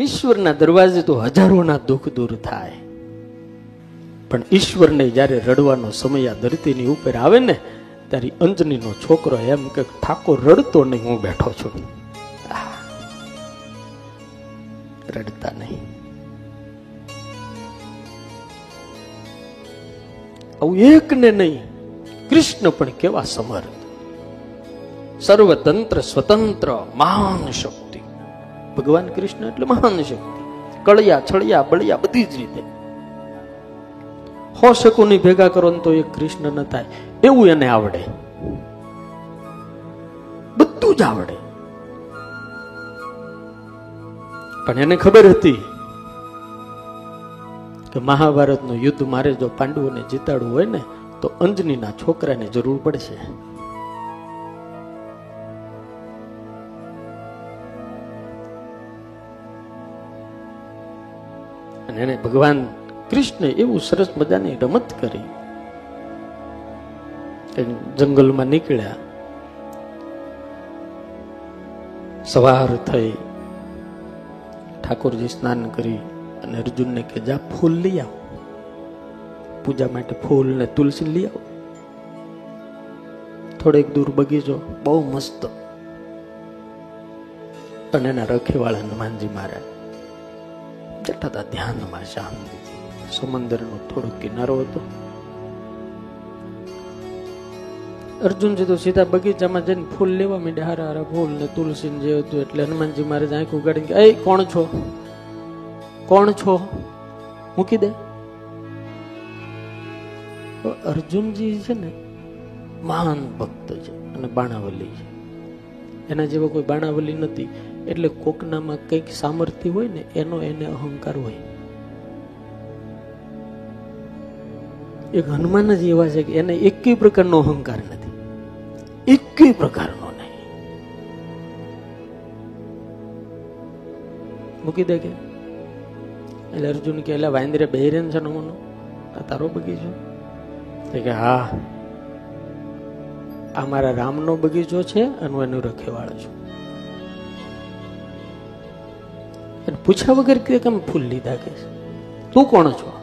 ઈશ્વરના દરવાજે તો હજારોના દુઃખ દૂર થાય. પણ ઈશ્વરને જ્યારે રડવાનો સમય આ ધરતીની ઉપર આવે ને, ત્યારે અંજનીનો છોકરો એમ કે, ઠાકોર, રડતો નહીં, હું બેઠો છું. રડતા નહીં. આવું એક ને નહીં, કૃષ્ણ પણ કેવા સમર્થ. સર્વતંત્ર, સ્વતંત્ર, મહાન શક્તિ. ભગવાન કૃષ્ણ એટલે મહાન શક્તિ. કળિયા, છળિયા, બળિયા બધી જ રીતે. હો શકુની ભેગા કરો ને તો એ કૃષ્ણ ન થાય. એવું એને આવડે. બધું જ આવડે. પણ એને ખબર હતી કે મહાભારતનું યુદ્ધ મારે જો પાંડવોને જીતાડવું હોય ને, તો અંજનીના છોકરાને જરૂર પડશે. અને એને ભગવાન કૃષ્ણ એવું સરસ મજાની રમત કરી. જંગલમાં નીકળ્યા. સવાર થઈ. ઠાકોરજી સ્નાન કરી અને અર્જુનને કે જા ફૂલ લઈ આવ. પૂજા માટે ફૂલ ને તુલસી લઈ આવો. થોડેક દૂર બગીચો, બહુ મસ્ત. અને એના રખેવાળા હનુમાનજી મહારાજ હતા ધ્યાનમાં શાંતિથી સમંદરનો થોડો કિનારો હતો અર્જુનજી તો સીધા બગીચામાં જઈને ફૂલ લેવા માંડ્યા હારા હારા ફૂલ ને તુલસી જે હતું એટલે હનુમાનજી મહારાજ આંખ ઉગાડીને કે એ કોણ છો કોણ છો મૂકી દે તો અર્જુનજી છે ને મહાન ભક્ત છે અને બાણાવલી છે. એના જેવા કોઈ બાણાવલી નથી. એટલે કોકનામાં કંઈક સામર્થ્ય હોય ને, એનો એને અહંકાર હોય. એક હનુમાન જ એવા છે કે એને એકેય પ્રકારનો અહંકાર નથી. એકેય પ્રકારનો નહીં. મૂકી દે કે? એટલે અર્જુન કે એટલે વાંદરે બહેરેન છે નમોનો. આ તારો બગીચો? કે, હા. આ મારા રામનો બગીચો છે અને હું એનું રખેવાળો છું. અને પૂછ્યા વગર કે કેમ ફૂલ લીધા કે તું કોણ છો?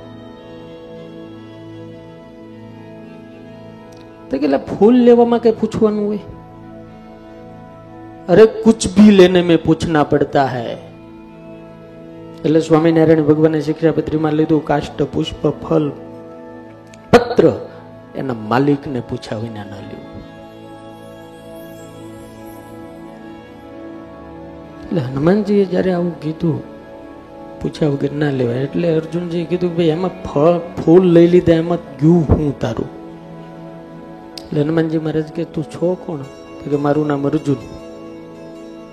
તો કે ફૂલ લેવામાં કઈ પૂછવાનું હોય? અરે, કુછ ભી લેને મેં પૂછના પડતા હૈ. એટલે સ્વામિનારાયણ ભગવાને શિક્ષાપત્રીમાં લીધું કાષ્ટ પુષ્પ ફલ પત્ર. એના માલિકને પૂછ્યા વિના ન એટલે હનુમાનજીએ જ્યારે આવું કીધું, પૂછ્યા વગર ના લેવાય. એટલે અર્જુનજીએ કીધું ભાઈ, એમાં ફળ, ફૂલ લઈ લીધા, એમાં ગયું હું તારું. એટલે હનુમાનજી મહારાજ કે, તું છો કોણ? કે, મારું નામ અર્જુન.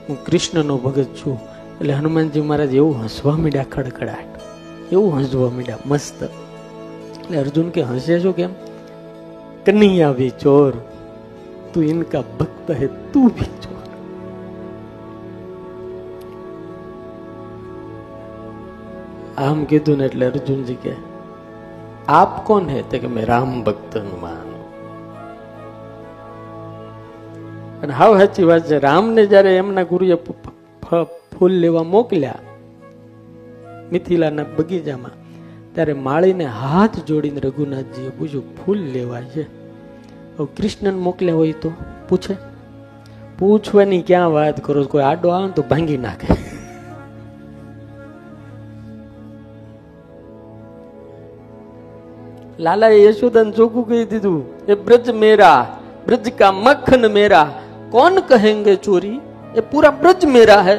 હું કૃષ્ણનો ભગત છું. એટલે હનુમાનજી મહારાજ એવું હસવા મીડ્યા ખડખડાટ. એવું હસવા મીડ્યા, મસ્ત. એટલે અર્જુન કે હસે છો કેમ? કનૈયા ભી ચોર તું ઇનકા ભક્ત હે, તું ભી ચોર આમ કીધું ને એટલે અર્જુનજી કે, આપ કોણ હે? તે કે, મેં રામ ભક્ત હનુમાન અને હાવ સાચી વાત છે. રામને જયારે એમના ગુરુએ ફૂલ લેવા મોકલ્યા, મિથિલાના બગીચામાં, ત્યારે માળીને હાથ જોડીને રઘુનાથજીએ પૂછ્યું, ફૂલ લેવા છે? કૃષ્ણને મોકલ્યા હોય તો પૂછે. પૂછવાની ક્યાં વાત કરો? કોઈ આડો આવે તો ભાંગી નાખે. લાલાએ યશોદાને ચોખ્ખું કહી દીધું એ બ્રજ મેરા ब्रज का मक्खन मेरा कौन कहेंगे चोरी ये पूरा ब्रज मेरा है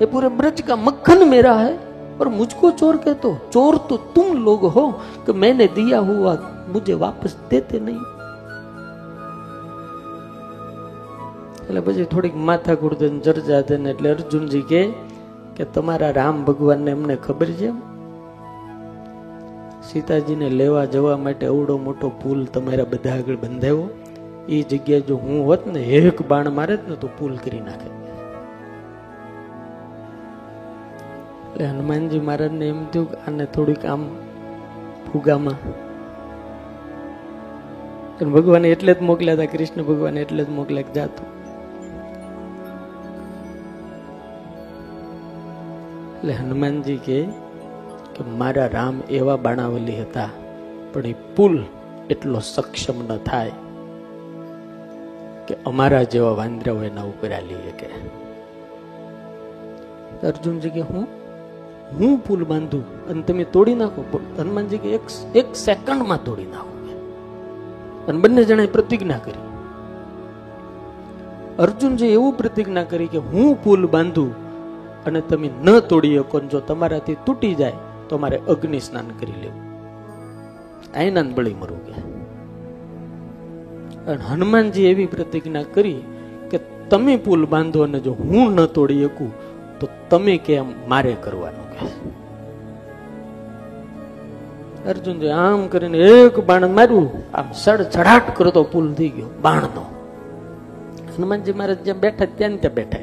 ये पूरे ब्रज का मक्खन मेरा है और मुझको चोर कहते हो चोर तो तुम लोग हो कि मैंने दिया हुआ मुझे वापस देते नहीं એટલે પછી થોડીક માથા કુડતે ચર્ચા થઈને એટલે અર્જુનજી કે કે તમારા રામ ભગવાનને એમને ખબર છે સીતાજીને લેવા જવા માટે અવડો મોટો પુલ તમારા બધા આગળ બંધાવ્યો. એ જગ્યાએ જો હું હોત ને, એક બાણ મારે જ ને તો પુલ કરી નાખે. એટલે હનુમાનજી મહારાજને એમ થયું કે આને થોડીક આમ ફુગામાં. ભગવાને એટલે જ મોકલ્યા હતા, કૃષ્ણ ભગવાન એટલે જ મોકલ્યા જાતું. એટલે હનુમાનજી કે કે મારા રામ એવા બાણાવલી હતા, પણ એ પુલ એટલો સક્ષમ ન થાય કે અમારા જેવા વાંદરાઓ એના ઉપર આલી શકે. અર્જુનજી કે, હું? હું પુલ બાંધું? અને તમે તોડી નાખો? હનુમાનજી કે, એક એક સેકન્ડમાં તોડી નાખો અને બંને જણાએ પ્રતિજ્ઞા કરી. અર્જુનજી એવું પ્રતિજ્ઞા કરી કે, હું પુલ બાંધું અને તમે ન તોડી શકો જો તમારાથી તૂટી જાય તો મારે અગ્નિ સ્નાન કરી લેવું. આઈના બળી મરું કે. હનુમાનજી એવી પ્રતિજ્ઞા કરી કે તમે પુલ બાંધો અને જો હું ન તોડી શકું, તો તમે કેમ મારે કરવાનું કે. અર્જુનજી આમ કરીને એક બાણ માર્યું, આમ સડ ચડાટ કરતો પુલ થઈ ગયો, બાણનો. હનુમાનજી મહારાજ જ્યાં બેઠા ત્યાં ત્યાં બેઠા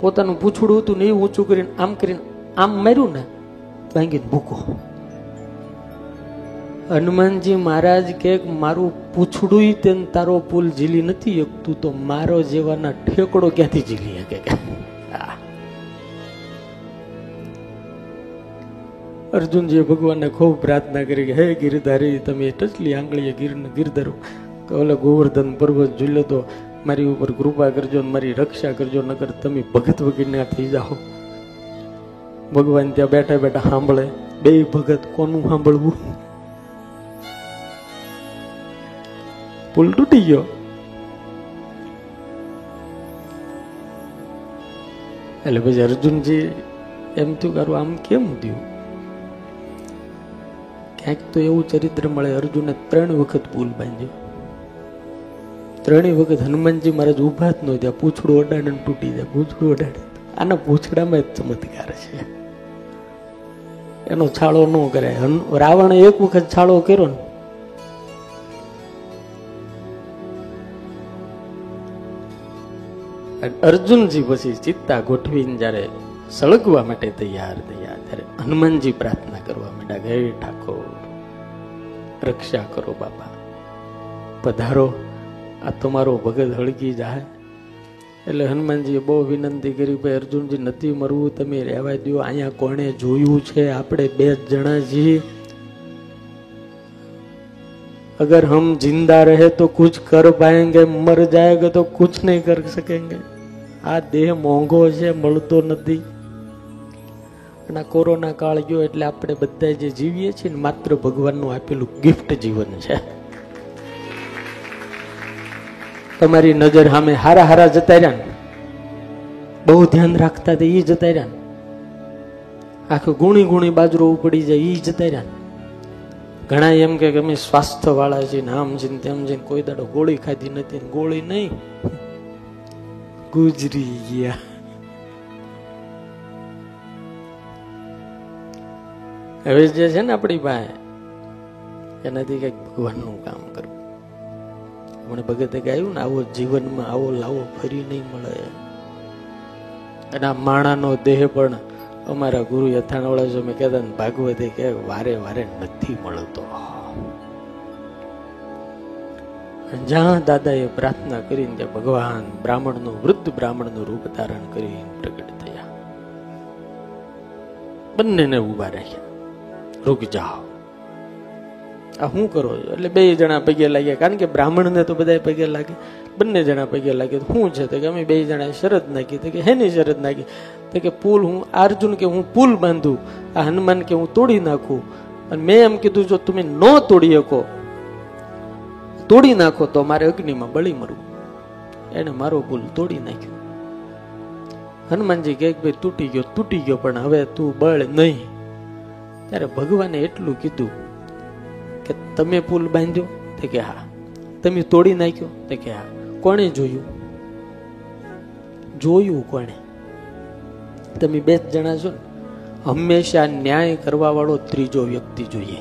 પોતાનું પૂછડું હતું ને એવું ઊંચું કરીને આમ કરીને આમ માર્યું ને ભાંગીને ભૂકો. હનુમાનજી મહારાજ કે મારું પૂછડું તેન તારો પુલ ઝીલી નથી એકતું તો મારો જેવાના ઠેકડો ક્યાંથી ઝીલી શકે અર્જુનજીએ ભગવાનને ખૂબ પ્રાર્થના કરી કે, હે ગિરધારી, તમે ટચલી આંગળીએ ગીર ગીરધરો ઓલે ગોવર્ધન પર્વત ઝૂલ્યો તો મારી ઉપર કૃપા કરજો મારી રક્ષા કરજો નગર તમે ભગત વગીરના થઈ જાઓ. ભગવાન ત્યાં બેઠા બેઠા સાંભળે. બે ભગત કોનું સાંભળવું? પુલ તૂટી ગયો. એટલે પછી અર્જુનજી એમ થયું કારું આમ કેમ થયું? ક્યાંક તો એવું ચરિત્ર મળે, અર્જુને ત્રણ વખત પુલ બાંધ્યો. ત્રણેય વખત હનુમાનજી મહારાજ ઊભા જ ન ત્યાં પૂછડું અડાડે તૂટી જાય. પૂછડું અડાડે. આના પૂછડામાં જ ચમત્કાર છે. એનો છાળો ન કરે. રાવણે એક વખત છાળો કર્યો ને. અર્જુનજી પછી ચિત્તા ગોઠવીને જ્યારે સળગવા માટે તૈયાર થયા, ત્યારે હનુમાનજી પ્રાર્થના કરવા માંડ્યા, હે ઠાકોર, રક્ષા કરો બાપા. પધારો. આ તમારો ભગત હળગી જાય. એટલે હનુમાનજીએ બહુ વિનંતી કરી ભાઈ અર્જુનજી નથી મરવું, તમે રહેવા દો અહીંયા કોણે જોયું છે? આપણે બે જ જણા છીએ. અગર હમ જિંદા રહે તો કુછ કર પાએંગે મર જાયગે તો કુછ નહીં કર સકેંગે આ દેહ મોંઘો છે, મળતો નથી. અને કોરોના કાળ ગયો એટલે આપણે બધા જે જીવીએ છીએ ને, માત્ર ભગવાનનું આપેલું ગિફ્ટ જીવન છે. તમારી નજર સામે હારા હારા જતા રહ્યા ને, બહુ ધ્યાન રાખતા હતા એ જતા રહ્યા ને. આખું ગુણી ગુણી બાજરો ઉપડી જાય એ જતા રહ્યા ઘણા એમ કે અમે સ્વાસ્થ્ય વાળા છીએ આમ જઈને તેમ જઈને કોઈ દાડો ગોળી ખાધી નથી ગોળી નહીં. ગુજરી ગયા. હવે જે છે ને આપણી પાસે, એનાથી કંઈક ભગવાનનું કામ કરવું. આપણે ભગતે ગાયું ને આવો જીવનમાં આવો લાવો, ફરી નહીં મળે. અને આ માણાનો દેહ પણ અમારા ગુરુ યથાણવાળા જો મેં કહેતા ભાગવતે કે વારે વારે નથી મળતો. જ્યાં દાદાએ પ્રાર્થના કરીને ત્યાં ભગવાન બ્રાહ્મણનું, વૃદ્ધ બ્રાહ્મણનું રૂપ ધારણ કરી પ્રગટ થયા. બંનેને ઊભા રાખ્યા રૂક જાઓ. આ શું કરો? એટલે બે જણા પગે લાગ્યા. કારણ કે બ્રાહ્મણને તો બધા પગે લાગે. બંને જણા પગે લાગે. શું છે? તો કે અમે બે જણા શરત નાખી. તો કે હેની શરત નાખી. તો કે પુલ હું અર્જુન કે હું પુલ બાંધું. આ હનુમાન કે હું તોડી નાખું. અને મેં એમ કીધું, જો તમે ન તોડી શકો, તોડી નાખો તો મારે અગ્નિમાં બળી મરવું એને મારો પુલ તોડી નાખ્યો. હનુમાનજી કે ભાઈ, તૂટી ગયો તૂટી ગયો, પણ હવે તું બળ નહીં. ત્યારે ભગવાને એટલું કીધું કે તમે પુલ બાંધ્યો? તે કે હા. તમે તોડી નાખ્યો? તે કે હા. કોણે જોયું? જોયું કોણે? તમે બે જણા છો ને. હંમેશા ન્યાય કરવા વાળો ત્રીજો વ્યક્તિ જોઈએ.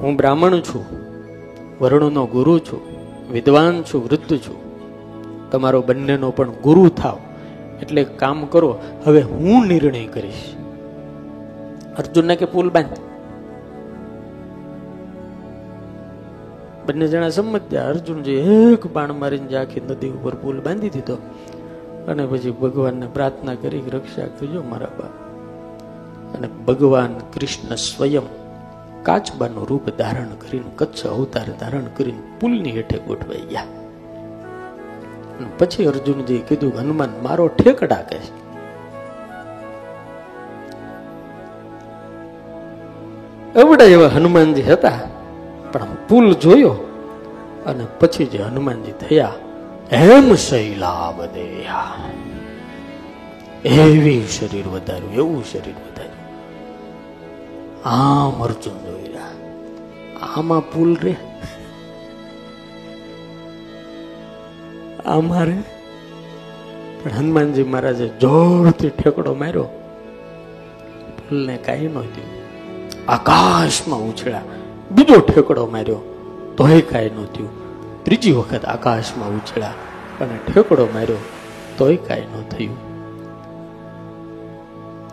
હું બ્રાહ્મણ છું. વર્ણનો ગુરુ છું. વિદ્વાન છું, વૃદ્ધ છું. તમારો બંનેનો પણ ગુરુ થાવ. એટલે કામ કરો. હવે હું નિર્ણય કરીશ. અર્જુનને કે પુલ બાંધ બંને જણા સમજ્યા અર્જુનજી એક બાણ મારીને જે આખી નદી ઉપર પુલ બાંધી દીધો. અને પછી ભગવાનને પ્રાર્થના કરી રક્ષા કરજો મારા બાપ. અને ભગવાન કૃષ્ણ સ્વયં કાચબાનું રૂપ ધારણ કરીને, કચ્છ અવતાર ધારણ કરીને પુલની હેઠે ગોઠવાઈ ગયા. પછી અર્જુનજી કીધું હનુમાન, મારો ઠેકડા કે છે. એવડા એવા હનુમાનજી હતા. પણ પુલ જોયો અને પછી જે હનુમાનજી થયા એમ શૈલાવદેયા એવી શરીર વધાર્યું, એવું શરીર વધાર્યું. આમ અર્જુન જોઈ રહ્યા. આમાં પુલ રે? અમારે પણ હનુમાનજી મહારાજે જોરથી ઠેકડો માર્યો. પુલને કાંઈ ન થયું. આકાશમાં ઉછળ્યા. બીજો ઠેકડો માર્યો. તોય કાંઈ ન થયું. ત્રીજી વખત આકાશમાં ઉછળ્યા અને ઠેકડો માર્યો. તોય કાંઈ ન થયું.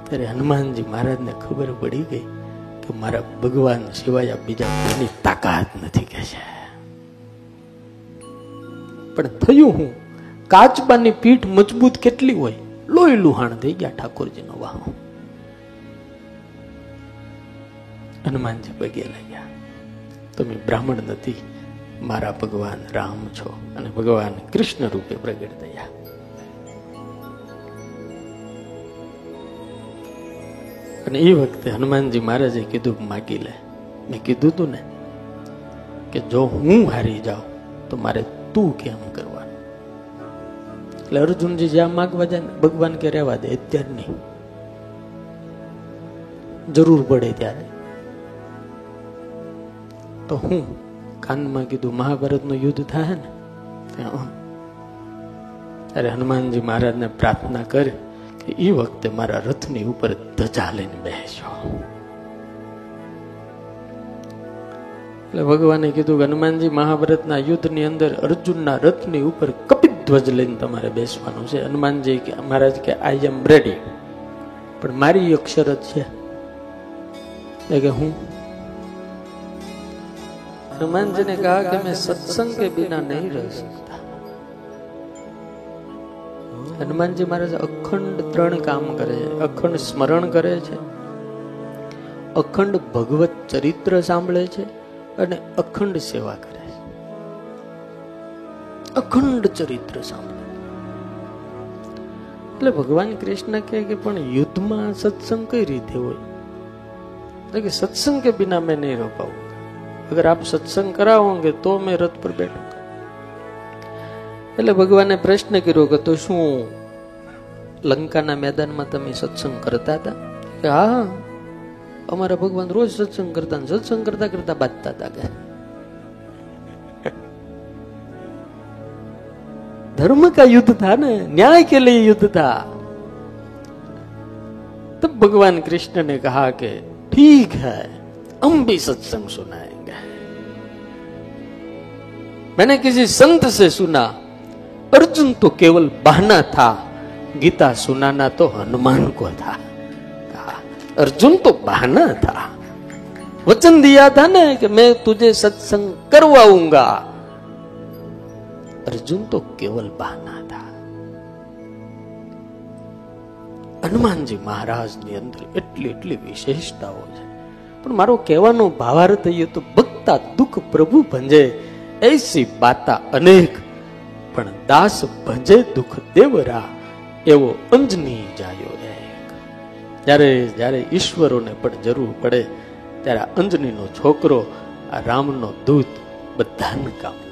ત્યારે હનુમાનજી મહારાજને ખબર પડી ગઈ કે મારા ભગવાન સિવાય બીજા કોઈની તાકાત નથી કે છે. પણ થયું હું? કાચબાની પીઠ મજબૂત કેટલી હોય? લોહી લુહાણ થઈ ગયા ઠાકોરજીનો વાહો. હનુમાનજી પગે લાગ્યા તમે બ્રાહ્મણ નથી, મારા ભગવાન રામ છો અને ભગવાન કૃષ્ણ રૂપે પ્રગટ થયા. અને એ વખતે હનુમાનજી મહારાજે કીધું, માગી લે. મેં કીધું તું ને કે જો હું હારી જાઉં, તો મારે તું કેમ કરવાનું? એટલે અર્જુનજી જ્યાં માગવા જાય ને, ભગવાન કે રહેવા દે અત્યાર નહીં જરૂર પડે ત્યારે. તો હું કાનમાં કીધું, મહાભારતનું યુદ્ધ થાય ને? ત્યાં અરે હનુમાનજી મહારાજને પ્રાર્થના કરી કે એ વખતે મારા રથની ઉપર ધજા લઈને બેસો એટલે ભગવાને કીધું કે હનુમાનજી, મહાભારતના યુદ્ધની અંદર અર્જુનના રથની ઉપર કપિત ધ્વજ લઈને તમારે બેસવાનું છે. હનુમાનજી કે, મહારાજ કે આઈ એમ રેડી પણ મારી એક શરત છે. કે હું हनुमान जी ने कहा कि मैं सत्संग के बिना नहीं रह सकता હનુમાનજી મહારાજ અખંડ ત્રણ કામ કરે છે અખંડ સ્મરણ કરે છે અખંડ ભગવત ચરિત્ર સાંભળે છે અને અખંડ સેવા કરે છે અખંડ ચરિત્ર સાંભળે એટલે ભગવાન કૃષ્ણ કહે કે પણ યુદ્ધમાં સત્સંગ કઈ રીતે હોય એટલે કે સત્સંગ કે બિના મેં નહીં રહ અગર આપ સત્સંગ કરાવોંગે તો મેં રથ પર બેઠું એટલે ભગવાને પ્રશ્ન કર્યો કે તો શું લંકાના મેદાનમાં તમે સત્સંગ કરતા હતા કે હા અમારા ભગવાન રોજ સત્સંગ કરતા સત્સંગ કરતા કરતા બાંધતા હતા કે धर्म का युद्ध था ना न्याय के लिए युद्ध था तब भगवान कृष्ण ने कहा कि ठीक है हम भी सत्संग सुनाए मैंने किसी संत से सुना अर्जुन तो केवल बहाना था गीता सुनाना तो हनुमान को था कहा अर्जुन तो बहाना था वचन दिया था ना कि मैं तुझे सत्संग करवाऊंगा अर्जुन तो केवल बहाना था હનુમાનજી મહારાજની અંદર એટલી એટલી વિશેષતાઓ છે પણ મારો કહેવાનો ભાવાર્થ એ તો ભક્તા દુઃખ પ્રભુ ભંજે એસી બાતા અનેક, પણ દાસ ભજે દુઃખ દેવરા, એવો અંજની જાયો એક. જ્યારે જ્યારે ઈશ્વરોને પણ જરૂર પડે, ત્યારે અંજનીનો છોકરો, આ રામનો દૂત બધાને કામ